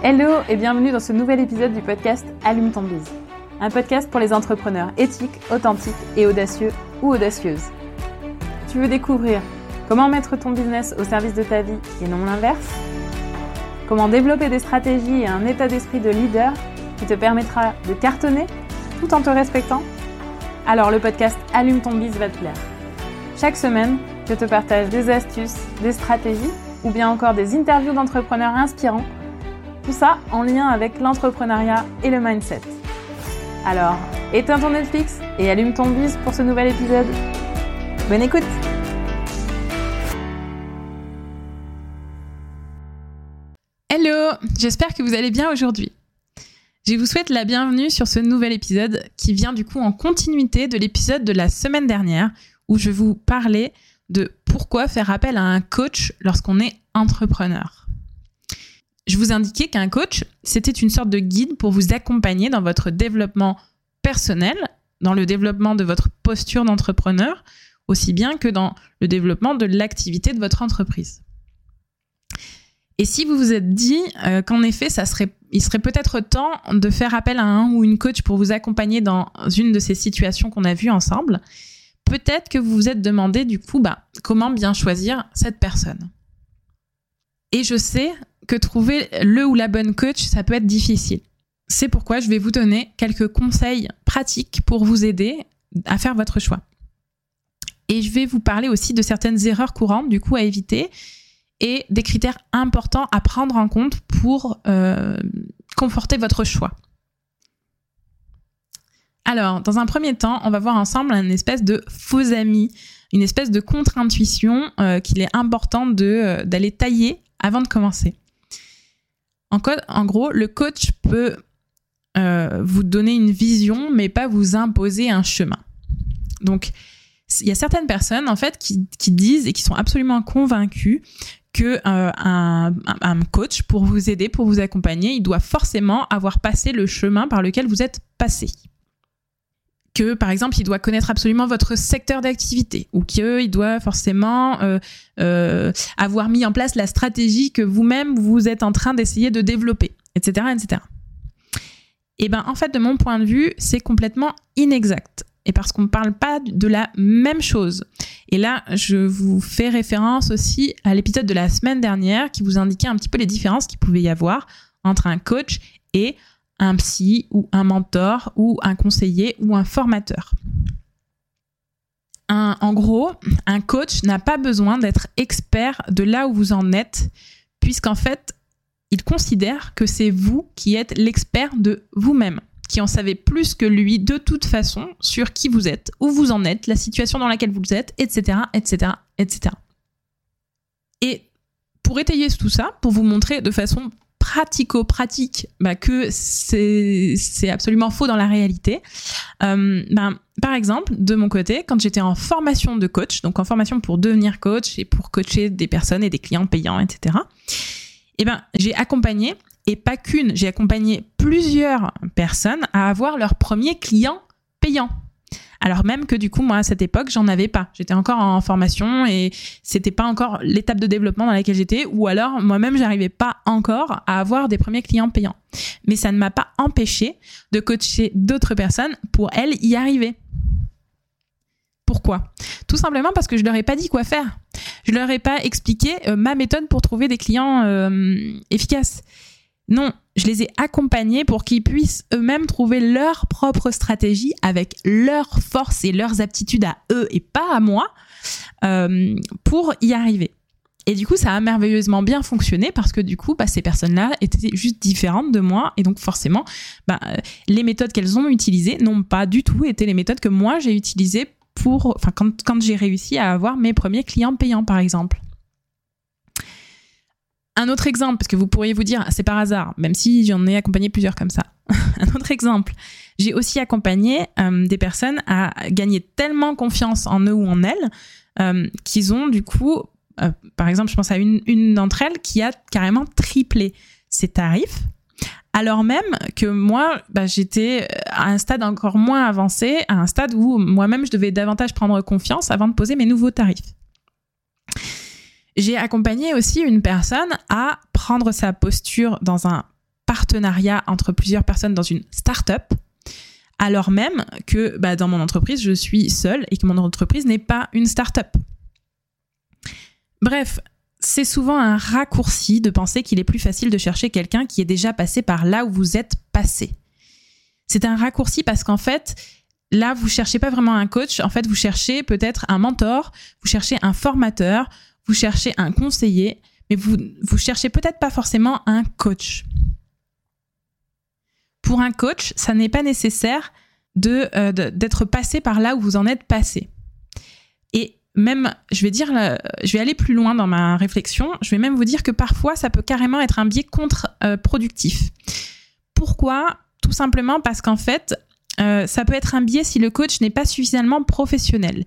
Hello et bienvenue dans ce nouvel épisode du podcast Allume ton bise. Un podcast pour les entrepreneurs éthiques, authentiques et audacieux ou audacieuses. Tu veux découvrir comment mettre ton business au service de ta vie et non l'inverse? Comment développer des stratégies et un état d'esprit de leader qui te permettra de cartonner tout en te respectant? Alors le podcast Allume ton bise va te plaire. Chaque semaine, je te partage des astuces, des stratégies ou bien encore des interviews d'entrepreneurs inspirants. Tout ça en lien avec l'entrepreneuriat et le mindset. Alors, éteins ton Netflix et allume ton bise pour ce nouvel épisode. Bonne écoute Hello, j'espère que vous allez bien aujourd'hui. Je vous souhaite la bienvenue sur ce nouvel épisode qui vient du coup en continuité de l'épisode de la semaine dernière où je vous parlais de pourquoi faire appel à un coach lorsqu'on est entrepreneur. Je vous indiquais qu'un coach, c'était une sorte de guide pour vous accompagner dans votre développement personnel, dans le développement de votre posture d'entrepreneur, aussi bien que dans le développement de l'activité de votre entreprise. Et si vous vous êtes dit euh, qu'en effet, il serait peut-être temps de faire appel à un ou une coach pour vous accompagner dans une de ces situations qu'on a vues ensemble, peut-être que vous vous êtes demandé du coup bah, comment bien choisir cette personne. Et je sais que trouver le ou la bonne coach, ça peut être difficile. C'est pourquoi je vais vous donner quelques conseils pratiques pour vous aider à faire votre choix. Et je vais vous parler aussi de certaines erreurs courantes du coup à éviter et des critères importants à prendre en compte pour euh, conforter votre choix. Alors, dans un premier temps, on va voir ensemble un espèce de faux ami, une espèce de contre-intuition euh, qu'il est important euh, d'aller tailler avant de commencer. En, gros, le coach peut euh, vous donner une vision, mais pas vous imposer un chemin. Donc, il y a certaines personnes, en fait, qui, disent et qui sont absolument convaincues que un, un, coach, pour vous aider, pour vous accompagner, il doit forcément avoir passé le chemin par lequel vous êtes passé que par exemple il doit connaître absolument votre secteur d'activité ou qu'il doit forcément euh, euh, avoir mis en place la stratégie que vous-même vous êtes en train d'essayer de développer, etc., etc. Et ben en fait de mon point de vue c'est complètement inexact et parce qu'on ne parle pas de la même chose. Et là, je vous fais référence aussi à l'épisode de la semaine dernière qui vous indiquait un petit peu les différences qu'il pouvait y avoir entre un coach et un psy ou un mentor ou un conseiller ou un formateur. en gros, un coach n'a pas besoin d'être expert de là où vous en êtes, puisqu'en fait, il considère que c'est vous qui êtes l'expert de vous-même, qui en savez plus que lui de toute façon sur qui vous êtes, où vous en êtes, la situation dans laquelle vous êtes, etc., etc., etc. Et pour étayer tout ça, pour vous montrer de façon pratico-pratique bah, que c'est absolument faux dans la réalité. Euh, ben, par exemple, de mon côté, quand j'étais en formation de coach, donc en formation pour devenir coach et pour coacher des personnes et des clients payants, etc., eh ben, j'ai accompagné, et pas qu'une, j'ai accompagné plusieurs personnes à avoir leur premier client payant. Alors même que du coup, moi, à cette époque, j'en avais pas. J'étais encore en formation et c'était pas encore l'étape de développement dans laquelle j'étais, ou alors moi-même, j'arrivais pas encore à avoir des premiers clients payants. Mais ça ne m'a pas empêché de coacher d'autres personnes pour elles y arriver. Pourquoi? Tout simplement parce que je leur ai pas dit quoi faire. Je leur ai pas expliqué euh, ma méthode pour trouver des clients euh, efficaces. Non, je les ai accompagnés pour qu'ils puissent eux-mêmes trouver leur propre stratégie avec leurs forces et leurs aptitudes à eux et pas à moi euh, pour y arriver. Et du coup, ça a merveilleusement bien fonctionné parce que du coup, bah, ces personnes-là étaient juste différentes de moi. Et donc, forcément, bah, les méthodes qu'elles ont utilisées n'ont pas du tout été les méthodes que moi j'ai utilisées quand j'ai réussi à avoir mes premiers clients payants, par exemple. Un autre exemple, parce que vous pourriez vous dire, c'est par hasard, même si j'en ai accompagné plusieurs comme ça. un autre exemple, j'ai aussi accompagné euh, des personnes à gagner tellement confiance en eux ou en elles euh, qu'ils ont du coup, euh, par exemple, je pense à une, une d'entre elles qui a carrément triplé ses tarifs, alors même que moi, bah, j'étais à un stade encore moins avancé, à un stade où moi-même je devais davantage prendre confiance avant de poser mes nouveaux tarifs j'ai accompagné aussi une personne à prendre sa posture dans un partenariat entre plusieurs personnes dans une start-up, alors même que bah, dans mon entreprise, je suis seule et que mon entreprise n'est pas une start-up. Bref, c'est souvent un raccourci de penser qu'il est plus facile de chercher quelqu'un qui est déjà passé par là où vous êtes passé. C'est un raccourci parce qu'en fait, là, vous cherchez pas vraiment un coach. En fait, vous cherchez peut-être un mentor, vous cherchez un formateur, vous cherchez un conseiller, mais vous vous cherchez peut-être pas forcément un coach. Pour un coach, ça n'est pas nécessaire de euh, d'être passé par là où vous en êtes passé. Et même, je vais dire, euh, je vais aller plus loin dans ma réflexion. Je vais même vous dire que parfois, ça peut carrément être un biais contre-productif. Pourquoi? Tout simplement parce qu'en fait, euh, ça peut être un biais si le coach n'est pas suffisamment professionnel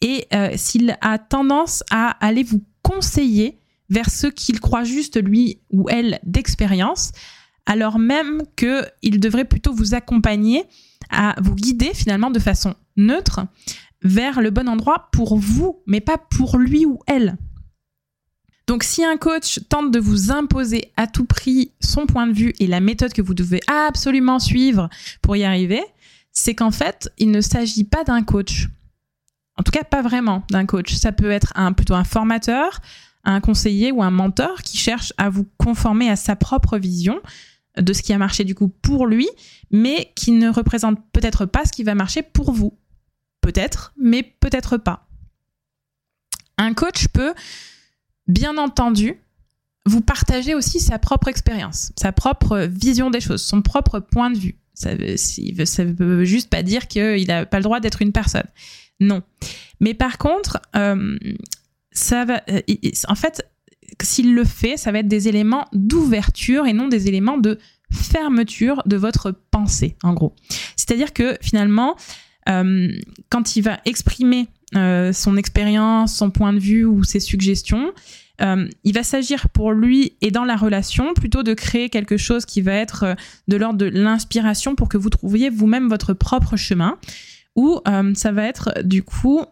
et euh, s'il a tendance à aller vous conseiller vers ce qu'il croit juste lui ou elle d'expérience, alors même qu'il devrait plutôt vous accompagner à vous guider finalement de façon neutre vers le bon endroit pour vous, mais pas pour lui ou elle. Donc si un coach tente de vous imposer à tout prix son point de vue et la méthode que vous devez absolument suivre pour y arriver, c'est qu'en fait, il ne s'agit pas d'un coach. En tout cas, pas vraiment d'un coach. Ça peut être un, plutôt un formateur, un conseiller ou un mentor qui cherche à vous conformer à sa propre vision de ce qui a marché du coup pour lui, mais qui ne représente peut-être pas ce qui va marcher pour vous. Peut-être, mais peut-être pas. Un coach peut, bien entendu, vous partager aussi sa propre expérience, sa propre vision des choses, son propre point de vue. Ça veut, veut juste pas dire qu'il n'a pas le droit d'être une personne. Non. Mais par contre, euh, ça va. Euh, en fait, s'il le fait, ça va être des éléments d'ouverture et non des éléments de fermeture de votre pensée, en gros. C'est-à-dire que finalement, euh, quand il va exprimer son expérience, son point de vue ou ses suggestions, euh, il va s'agir pour lui et dans la relation plutôt de créer quelque chose qui va être euh, de l'ordre de l'inspiration pour que vous trouviez vous-même votre propre chemin, ou euh, ça va être du coup,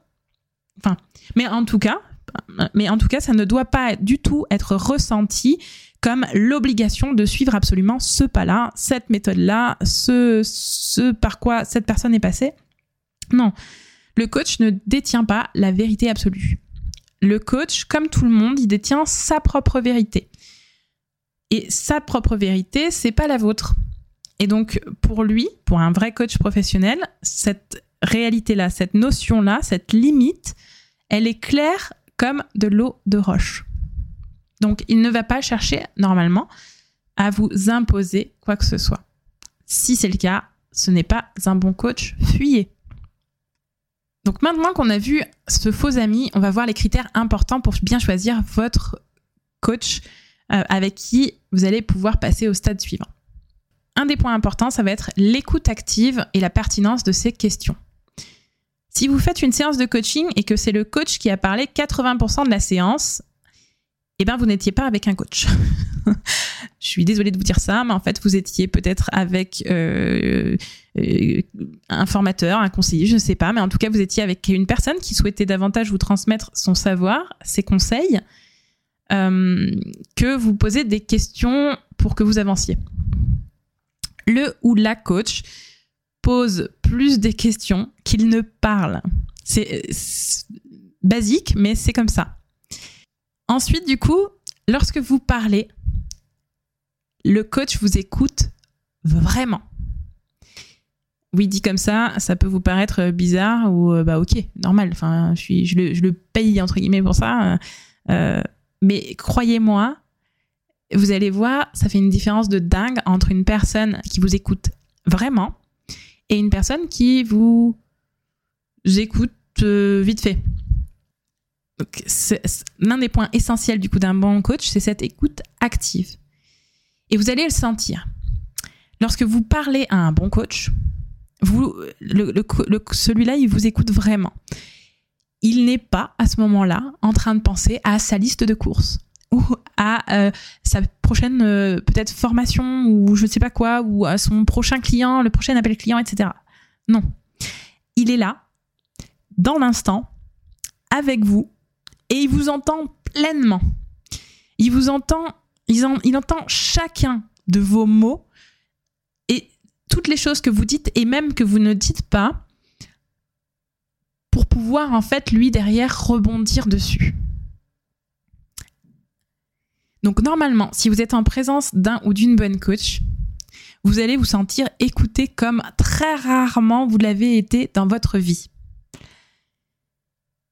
enfin, mais en tout cas, mais en tout cas, ça ne doit pas du tout être ressenti comme l'obligation de suivre absolument ce pas-là, cette méthode-là, ce, ce par quoi cette personne est passée. Non, le coach ne détient pas la vérité absolue le coach, comme tout le monde, il détient sa propre vérité. Et sa propre vérité, c'est pas la vôtre. Et donc, pour lui, pour un vrai coach professionnel, cette réalité-là, cette notion-là, cette limite, elle est claire comme de l'eau de roche. Donc, il ne va pas chercher, normalement, à vous imposer quoi que ce soit. Si c'est le cas, ce n'est pas un bon coach, fuyez. Donc maintenant qu'on a vu ce faux ami, on va voir les critères importants pour bien choisir votre coach euh, avec qui vous allez pouvoir passer au stade suivant. Un des points importants, ça va être l'écoute active et la pertinence de ces questions. Si vous faites une séance de coaching et que c'est le coach qui a parlé 80% de la séance, eh bien vous n'étiez pas avec un coach. je suis désolée de vous dire ça, mais en fait, vous étiez peut-être avec euh, euh, un formateur, un conseiller, je ne sais pas, mais en tout cas, vous étiez avec une personne qui souhaitait davantage vous transmettre son savoir, ses conseils, euh, que vous posez des questions pour que vous avanciez. Le ou la coach pose plus des questions qu'il ne parle. C'est basique, mais c'est comme ça. Ensuite, du coup, lorsque vous parlez, le coach vous écoute vraiment. Oui, dit comme ça, ça peut vous paraître bizarre ou euh, bah ok, normal. Enfin, je le, paye entre guillemets pour ça. Euh, mais croyez-moi, vous allez voir, ça fait une différence de dingue entre une personne qui vous écoute vraiment et une personne qui vous écoute euh, vite fait. L'un des points essentiels du coup d'un bon coach, c'est cette écoute active. Et vous allez le sentir. Lorsque vous parlez à un bon coach, vous, celui-là, il vous écoute vraiment. Il n'est pas à ce moment-là en train de penser à sa liste de courses ou à euh, sa prochaine euh, peut-être formation ou je ne sais pas quoi ou à son prochain client, le prochain appel client, etc. Non, il est là dans l'instant avec vous et il vous entend pleinement. Il vous entend il, entend chacun, de vos mots et toutes les choses que vous dites et même que vous ne dites pas pour pouvoir en fait lui derrière rebondir dessus. Donc normalement, si vous êtes en présence d'un ou d'une bonne coach, vous allez vous sentir écouté comme très rarement vous l'avez été dans votre vie.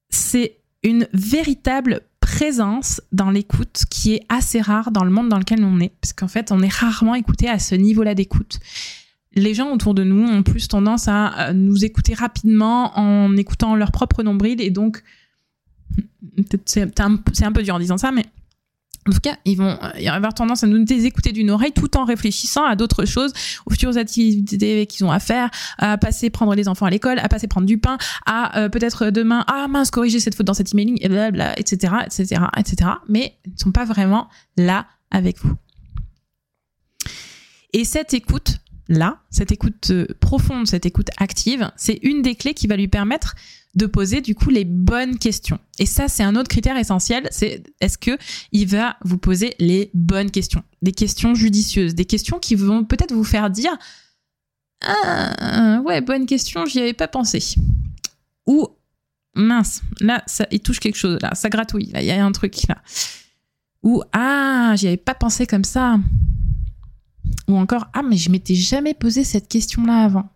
C'est une véritable présence dans l'écoute qui est assez rare dans le monde dans lequel on est, parce qu'en fait, on est rarement écouté à ce niveau-là d'écoute. Les gens autour de nous ont plus tendance à nous écouter rapidement en écoutant leur propre nombril, et donc, c'est un, un peu dur en disant ça, mais en tout cas, ils vont avoir tendance à nous écouter d'une oreille tout en réfléchissant à d'autres choses, aux futures activités qu'ils ont à faire, à passer prendre les enfants à l'école, à passer prendre du pain, à euh, peut-être demain, ah mince, corriger cette faute dans cet emailing, et blablabla, etc., etc., etc. Mais ils ne sont pas vraiment là avec vous. Et cette écoute, là, cette écoute euh, profonde, cette écoute active, c'est une des clés qui va lui permettre de poser du coup les bonnes questions. Et ça, c'est un autre critère essentiel, c'est est-ce que il va vous poser les bonnes questions, des questions judicieuses, des questions qui vont peut-être vous faire dire ah ouais bonne question, j'y avais pas pensé. Ou mince, là ça il touche quelque chose là, ça gratouille, là il y a un truc là. Ou ah j'y avais pas pensé comme ça. Ou encore ah mais je m'étais jamais posé cette question là avant.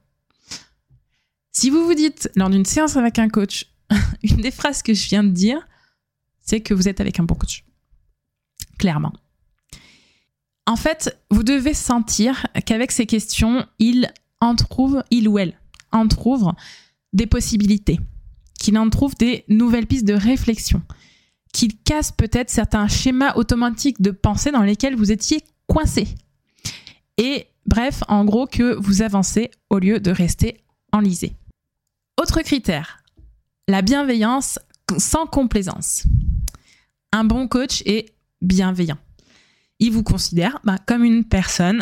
Si vous vous dites lors d'une séance avec un coach, une des phrases que je viens de dire, c'est que vous êtes avec un bon coach. Clairement. En fait, vous devez sentir qu'avec ces questions, il en trouve, il ou elle, en trouve des possibilités, qu'il en trouve des nouvelles pistes de réflexion, qu'il casse peut-être certains schémas automatiques de pensée dans lesquels vous étiez coincé. Et bref, en gros, que vous avancez au lieu de rester enlisé. Autre critère, la bienveillance sans complaisance. Un bon coach est bienveillant. Il vous considère bah, comme une personne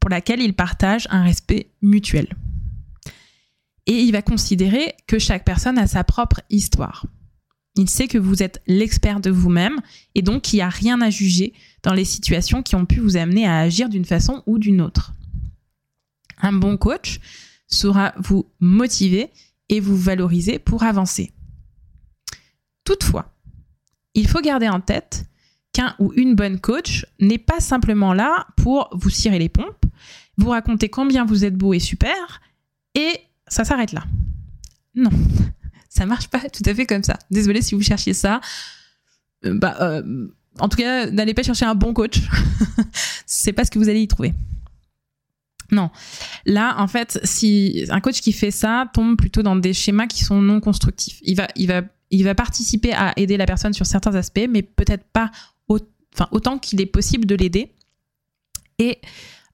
pour laquelle il partage un respect mutuel. Et il va considérer que chaque personne a sa propre histoire. Il sait que vous êtes l'expert de vous-même et donc il n'y a rien à juger dans les situations qui ont pu vous amener à agir d'une façon ou d'une autre. Un bon coach saura vous motiver et vous valoriser pour avancer. Toutefois, il faut garder en tête qu'un ou une bonne coach n'est pas simplement là pour vous cirer les pompes, vous raconter combien vous êtes beau et super, et ça s'arrête là. Non, ça marche pas tout à fait comme ça. Désolé si vous cherchiez ça. Euh, bah, euh, en tout cas, n'allez pas chercher un bon coach. C'est pas ce que vous allez y trouver. Non. Là, en fait, si un coach qui fait ça tombe plutôt dans des schémas qui sont non constructifs. Il va, il va, il va participer à aider la personne sur certains aspects, mais peut-être pas enfin, autant qu'il est possible de l'aider. Et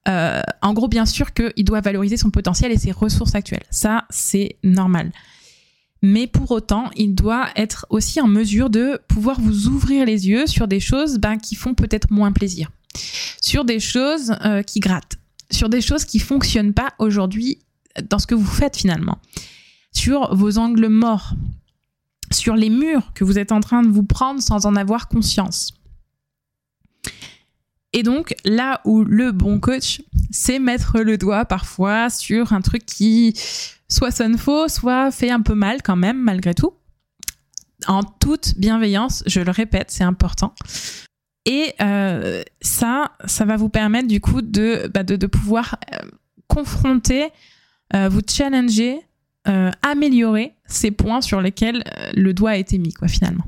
euh, en gros, bien sûr qu'il doit valoriser son potentiel et ses ressources actuelles. Ça, c'est normal. Mais pour autant, il doit être aussi en mesure de pouvoir vous ouvrir les yeux sur des choses ben, qui font peut-être moins plaisir, sur des choses euh, qui grattent. Sur des choses qui fonctionnent pas aujourd'hui dans ce que vous faites finalement, sur vos angles morts, sur les murs que vous êtes en train de vous prendre sans en avoir conscience. Et donc là où le bon coach, c'est mettre le doigt parfois sur un truc qui soit sonne faux, soit fait un peu mal quand même malgré tout. En toute bienveillance, je le répète, c'est important. Et euh, ça, ça va vous permettre du coup de, bah, de, pouvoir euh, confronter, euh, vous challenger, améliorer ces points sur lesquels le doigt a été mis, quoi, finalement.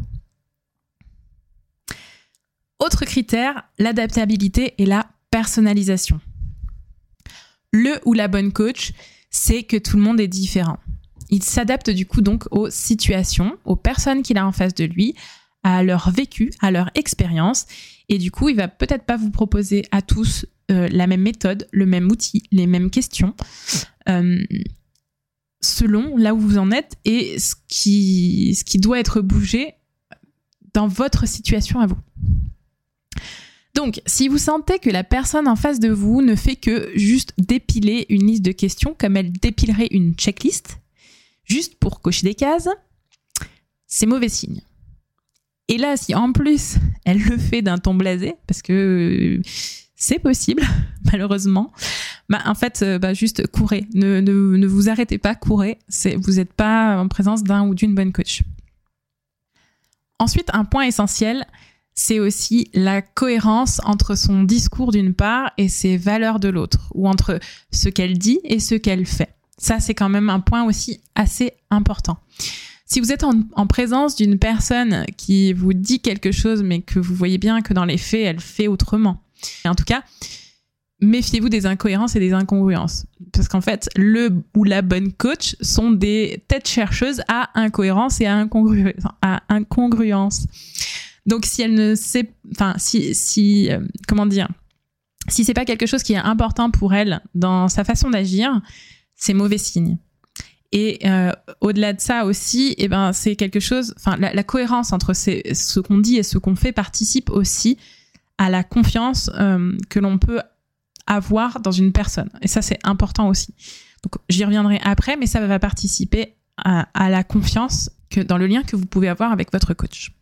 Autre critère, l'adaptabilité et la personnalisation. Le ou la bonne coach, c'est que tout le monde est différent. Il s'adapte du coup donc aux situations, aux personnes qu'il a en face de lui, à leur vécu, à leur expérience. Et du coup, il va peut-être pas vous proposer à tous euh, la même méthode, le même outil, les mêmes questions, euh, selon là où vous en êtes et ce qui, ce qui doit être bougé dans votre situation à vous. Donc, si vous sentez que la personne en face de vous ne fait que juste dépiler une liste de questions comme elle dépilerait une checklist, juste pour cocher des cases, c'est mauvais signe. Et là, si en plus elle le fait d'un ton blasé, parce que c'est possible, malheureusement. Bah, en fait, euh, bah, juste courez. Ne, ne, ne, vous arrêtez pas, courez. Vous n'êtes pas en présence d'un ou d'une bonne coach. Ensuite, un point essentiel, c'est aussi la cohérence entre son discours d'une part et ses valeurs de l'autre, ou entre ce qu'elle dit et ce qu'elle fait. Ça, c'est quand même un point aussi assez important. Si vous êtes en, présence d'une personne qui vous dit quelque chose, mais que vous voyez bien que dans les faits, elle fait autrement. en tout cas, méfiez-vous des incohérences et des incongruences. Parce qu'en fait, le ou la bonne coach sont des têtes chercheuses à incohérence et à, incongru à incongruence. Donc si elle ne sait, enfin si si euh, comment dire, si c'est pas quelque chose qui est important pour elle dans sa façon d'agir, c'est mauvais signe. Et euh, au-delà de ça aussi, eh ben c'est quelque chose. Enfin, la, cohérence entre ce qu'on dit et ce qu'on fait participe aussi à la confiance euh, que l'on peut avoir dans une personne. Et ça, c'est important aussi. Donc, j'y reviendrai après, mais ça va participer à, à, la confiance que dans le lien que vous pouvez avoir avec votre coach.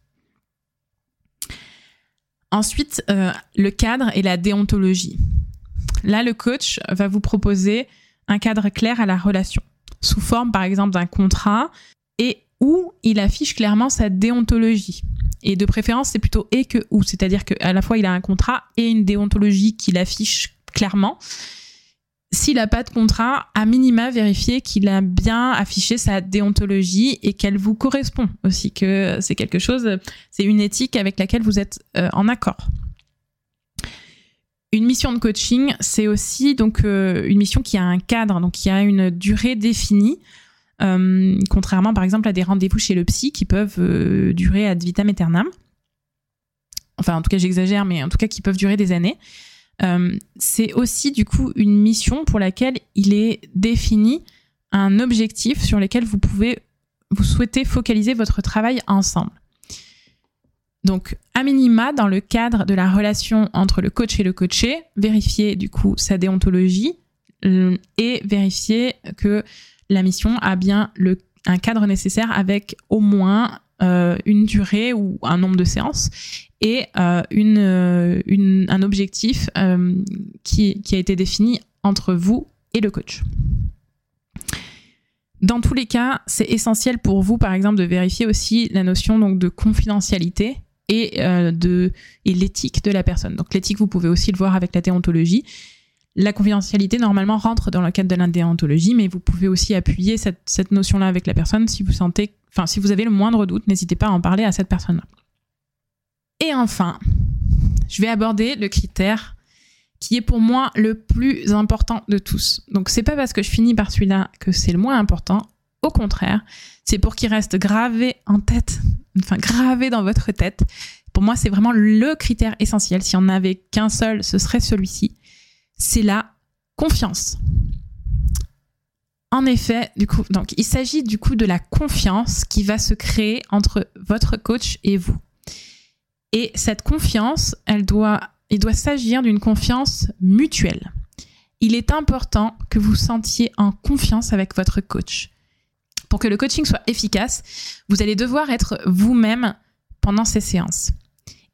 Ensuite, euh, le cadre et la déontologie. Là, le coach va vous proposer un cadre clair à la relation, sous forme par exemple d'un contrat, et où il affiche clairement sa déontologie. Et de préférence, c'est plutôt et que ou, c'est-à-dire qu'à la fois il a un contrat et une déontologie qu'il affiche clairement s'il n'a pas de contrat, à minima, vérifiez qu'il a bien affiché sa déontologie et qu'elle vous correspond aussi, que c'est quelque chose, c'est une éthique avec laquelle vous êtes euh, en accord. Une mission de coaching, c'est aussi donc euh, une mission qui a un cadre, donc qui a une durée définie, euh, contrairement par exemple à des rendez-vous chez le psy qui peuvent durer ad vitam aeternam. Enfin, en tout cas, j'exagère, mais en tout cas qui peuvent durer des années. Euh, c'est aussi du coup une mission pour laquelle il est défini un objectif sur lequel vous pouvez, souhaitez focaliser votre travail ensemble. Donc, à minima, dans le cadre de la relation entre le coach et le coaché, vérifier du coup sa déontologie euh, et vérifier que la mission a bien un cadre nécessaire avec au moins euh, une durée ou un nombre de séances et euh, euh, une, un objectif qui, qui a été défini entre vous et le coach. Dans tous les cas, c'est essentiel pour vous, par exemple, de vérifier aussi la notion donc, de confidentialité et, de, et l'éthique de la personne. Donc l'éthique, vous pouvez aussi le voir avec la déontologie. La confidentialité, normalement, rentre dans le cadre de la déontologie, mais vous pouvez aussi appuyer cette, cette notion-là avec la personne si vous sentez Enfin, si vous avez le moindre doute, n'hésitez pas à en parler à cette personne-là. Et enfin, je vais aborder le critère qui est pour moi le plus important de tous. Donc c'est pas parce que je finis par celui-là que c'est le moins important. Au contraire, c'est pour qu'il reste gravé en tête, enfin gravé dans votre tête. Pour moi, c'est vraiment le critère essentiel. Si on n'avait qu'un seul, ce serait celui-ci. C'est la confiance. En effet, du coup, donc il s'agit du coup de la confiance qui va se créer entre votre coach et vous. Et cette confiance, elle doit, il doit s'agir d'une confiance mutuelle. Il est important que vous sentiez en confiance avec votre coach. Pour que le coaching soit efficace, vous allez devoir être vous-même pendant ces séances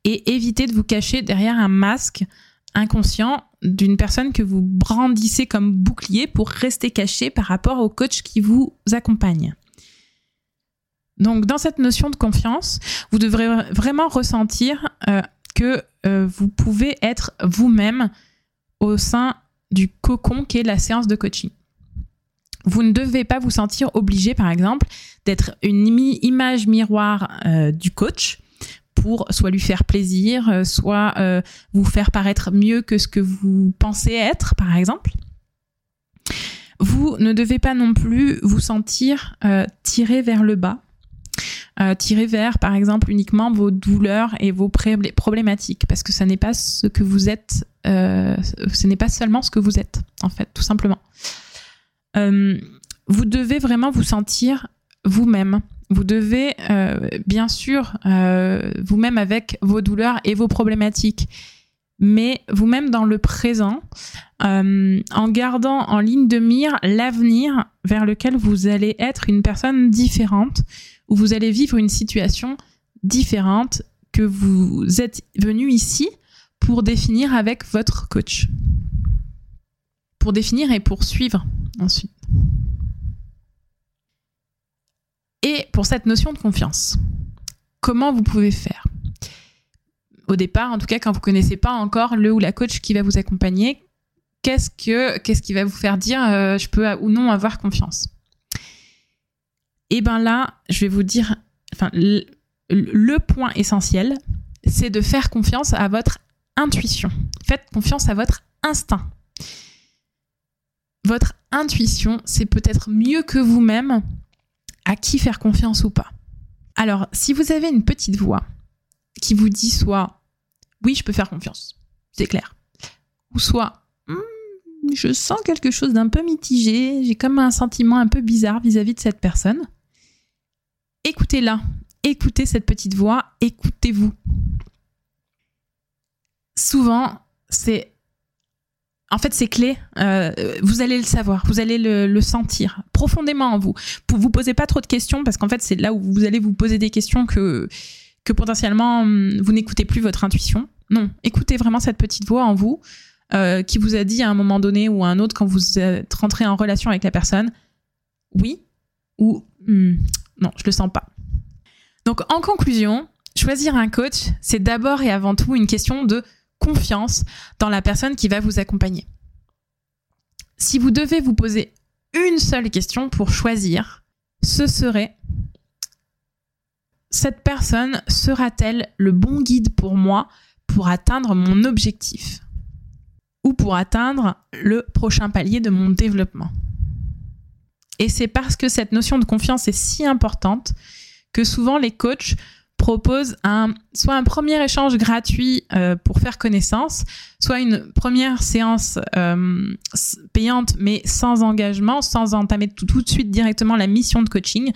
et éviter de vous cacher derrière un masque inconscient d'une personne que vous brandissez comme bouclier pour rester caché par rapport au coach qui vous accompagne. Donc dans cette notion de confiance, vous devrez vraiment ressentir euh, que euh, vous pouvez être vous-même au sein du cocon qui est la séance de coaching. Vous ne devez pas vous sentir obligé, par exemple, d'être une image miroir euh, du coach pour soit lui faire plaisir, euh, soit euh, vous faire paraître mieux que ce que vous pensez être, par exemple. Vous ne devez pas non plus vous sentir euh, tiré vers le bas, tiré vers, par exemple, uniquement vos douleurs et vos problématiques, parce que ce n'est pas ce que vous êtes, ce n'est pas seulement ce que vous êtes, en fait, tout simplement. vous devez vraiment vous sentir vous-même, vous devez euh, bien sûr euh, vous-même avec vos douleurs et vos problématiques, mais vous-même dans le présent, euh, en gardant en ligne de mire l'avenir vers lequel vous allez être une personne différente, où vous allez vivre une situation différente, que vous êtes venu ici pour définir avec votre coach. Pour définir et pour suivre ensuite. Et pour cette notion de confiance, comment vous pouvez faire? Au départ, en tout cas, quand vous connaissez pas encore le ou la coach qui va vous accompagner, qu'est-ce que qu'est-ce qui va vous faire dire euh, je peux ou non avoir confiance? Et eh ben là, je vais vous dire, le point essentiel, c'est de faire confiance à votre intuition. Faites confiance à votre instinct. Votre intuition, c'est peut-être mieux que vous-même à qui faire confiance ou pas. Alors, si vous avez une petite voix qui vous dit soit oui, je peux faire confiance, c'est clair, ou soit hmm, je sens quelque chose d'un peu mitigé, j'ai comme un sentiment un peu bizarre vis-à-vis de cette personne, écoutez-la, écoutez cette petite voix, écoutez-vous. Souvent, c'est en fait, c'est clé. Euh, vous allez le savoir, vous allez le, sentir profondément en vous. Vous vous posez pas trop de questions parce qu'en fait, c'est là où vous allez vous poser des questions que que potentiellement hum, vous n'écoutez plus votre intuition. Non, écoutez vraiment cette petite voix en vous euh, qui vous a dit à un moment donné ou à un autre quand vous êtes rentré en relation avec la personne, oui ou hum, non, je le sens pas. Donc, en conclusion, choisir un coach, c'est d'abord et avant tout une question de confiance dans la personne qui va vous accompagner. Si vous devez vous poser une seule question pour choisir, ce serait cette personne sera-t-elle le bon guide pour moi pour atteindre mon objectif ou pour atteindre le prochain palier de mon développement? Et c'est parce que cette notion de confiance est si importante que souvent les coachs propose un, soit un premier échange gratuit euh, pour faire connaissance, soit une première séance euh, payante mais sans engagement, sans entamer tout, tout, de suite directement la mission de coaching,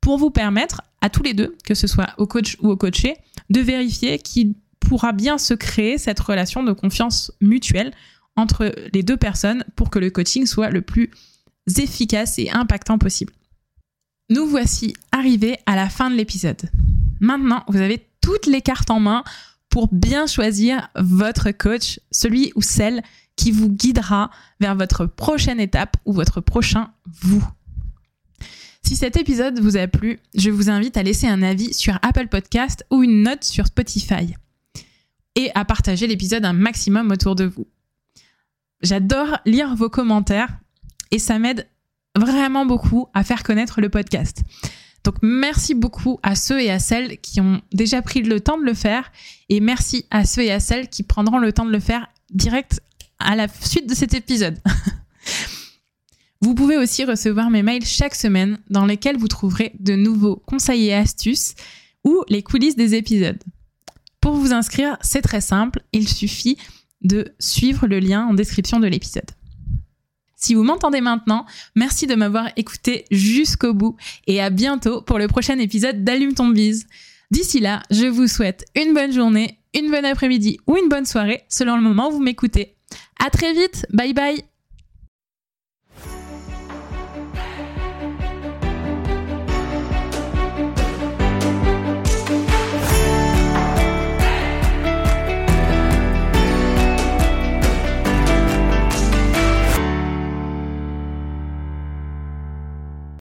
pour vous permettre à tous les deux, que ce soit au coach ou au coaché, de vérifier qu'il pourra bien se créer cette relation de confiance mutuelle entre les deux personnes pour que le coaching soit le plus efficace et impactant possible. Nous voici arrivés à la fin de l'épisode. Maintenant, vous avez toutes les cartes en main pour bien choisir votre coach, celui ou celle qui vous guidera vers votre prochaine étape ou votre prochain vous. Si cet épisode vous a plu, je vous invite à laisser un avis sur Apple Podcast ou une note sur Spotify et à partager l'épisode un maximum autour de vous. J'adore lire vos commentaires et ça m'aide vraiment beaucoup à faire connaître le podcast. Donc merci beaucoup à ceux et à celles qui ont déjà pris le temps de le faire et merci à ceux et à celles qui prendront le temps de le faire direct à la suite de cet épisode. vous pouvez aussi recevoir mes mails chaque semaine dans lesquels vous trouverez de nouveaux conseils et astuces ou les coulisses des épisodes. Pour vous inscrire, c'est très simple, il suffit de suivre le lien en description de l'épisode. Si vous m'entendez maintenant, merci de m'avoir écouté jusqu'au bout et à bientôt pour le prochain épisode d'Allume ton bise. D'ici là, je vous souhaite une bonne journée, une bonne après-midi ou une bonne soirée selon le moment où vous m'écoutez. À très vite, bye bye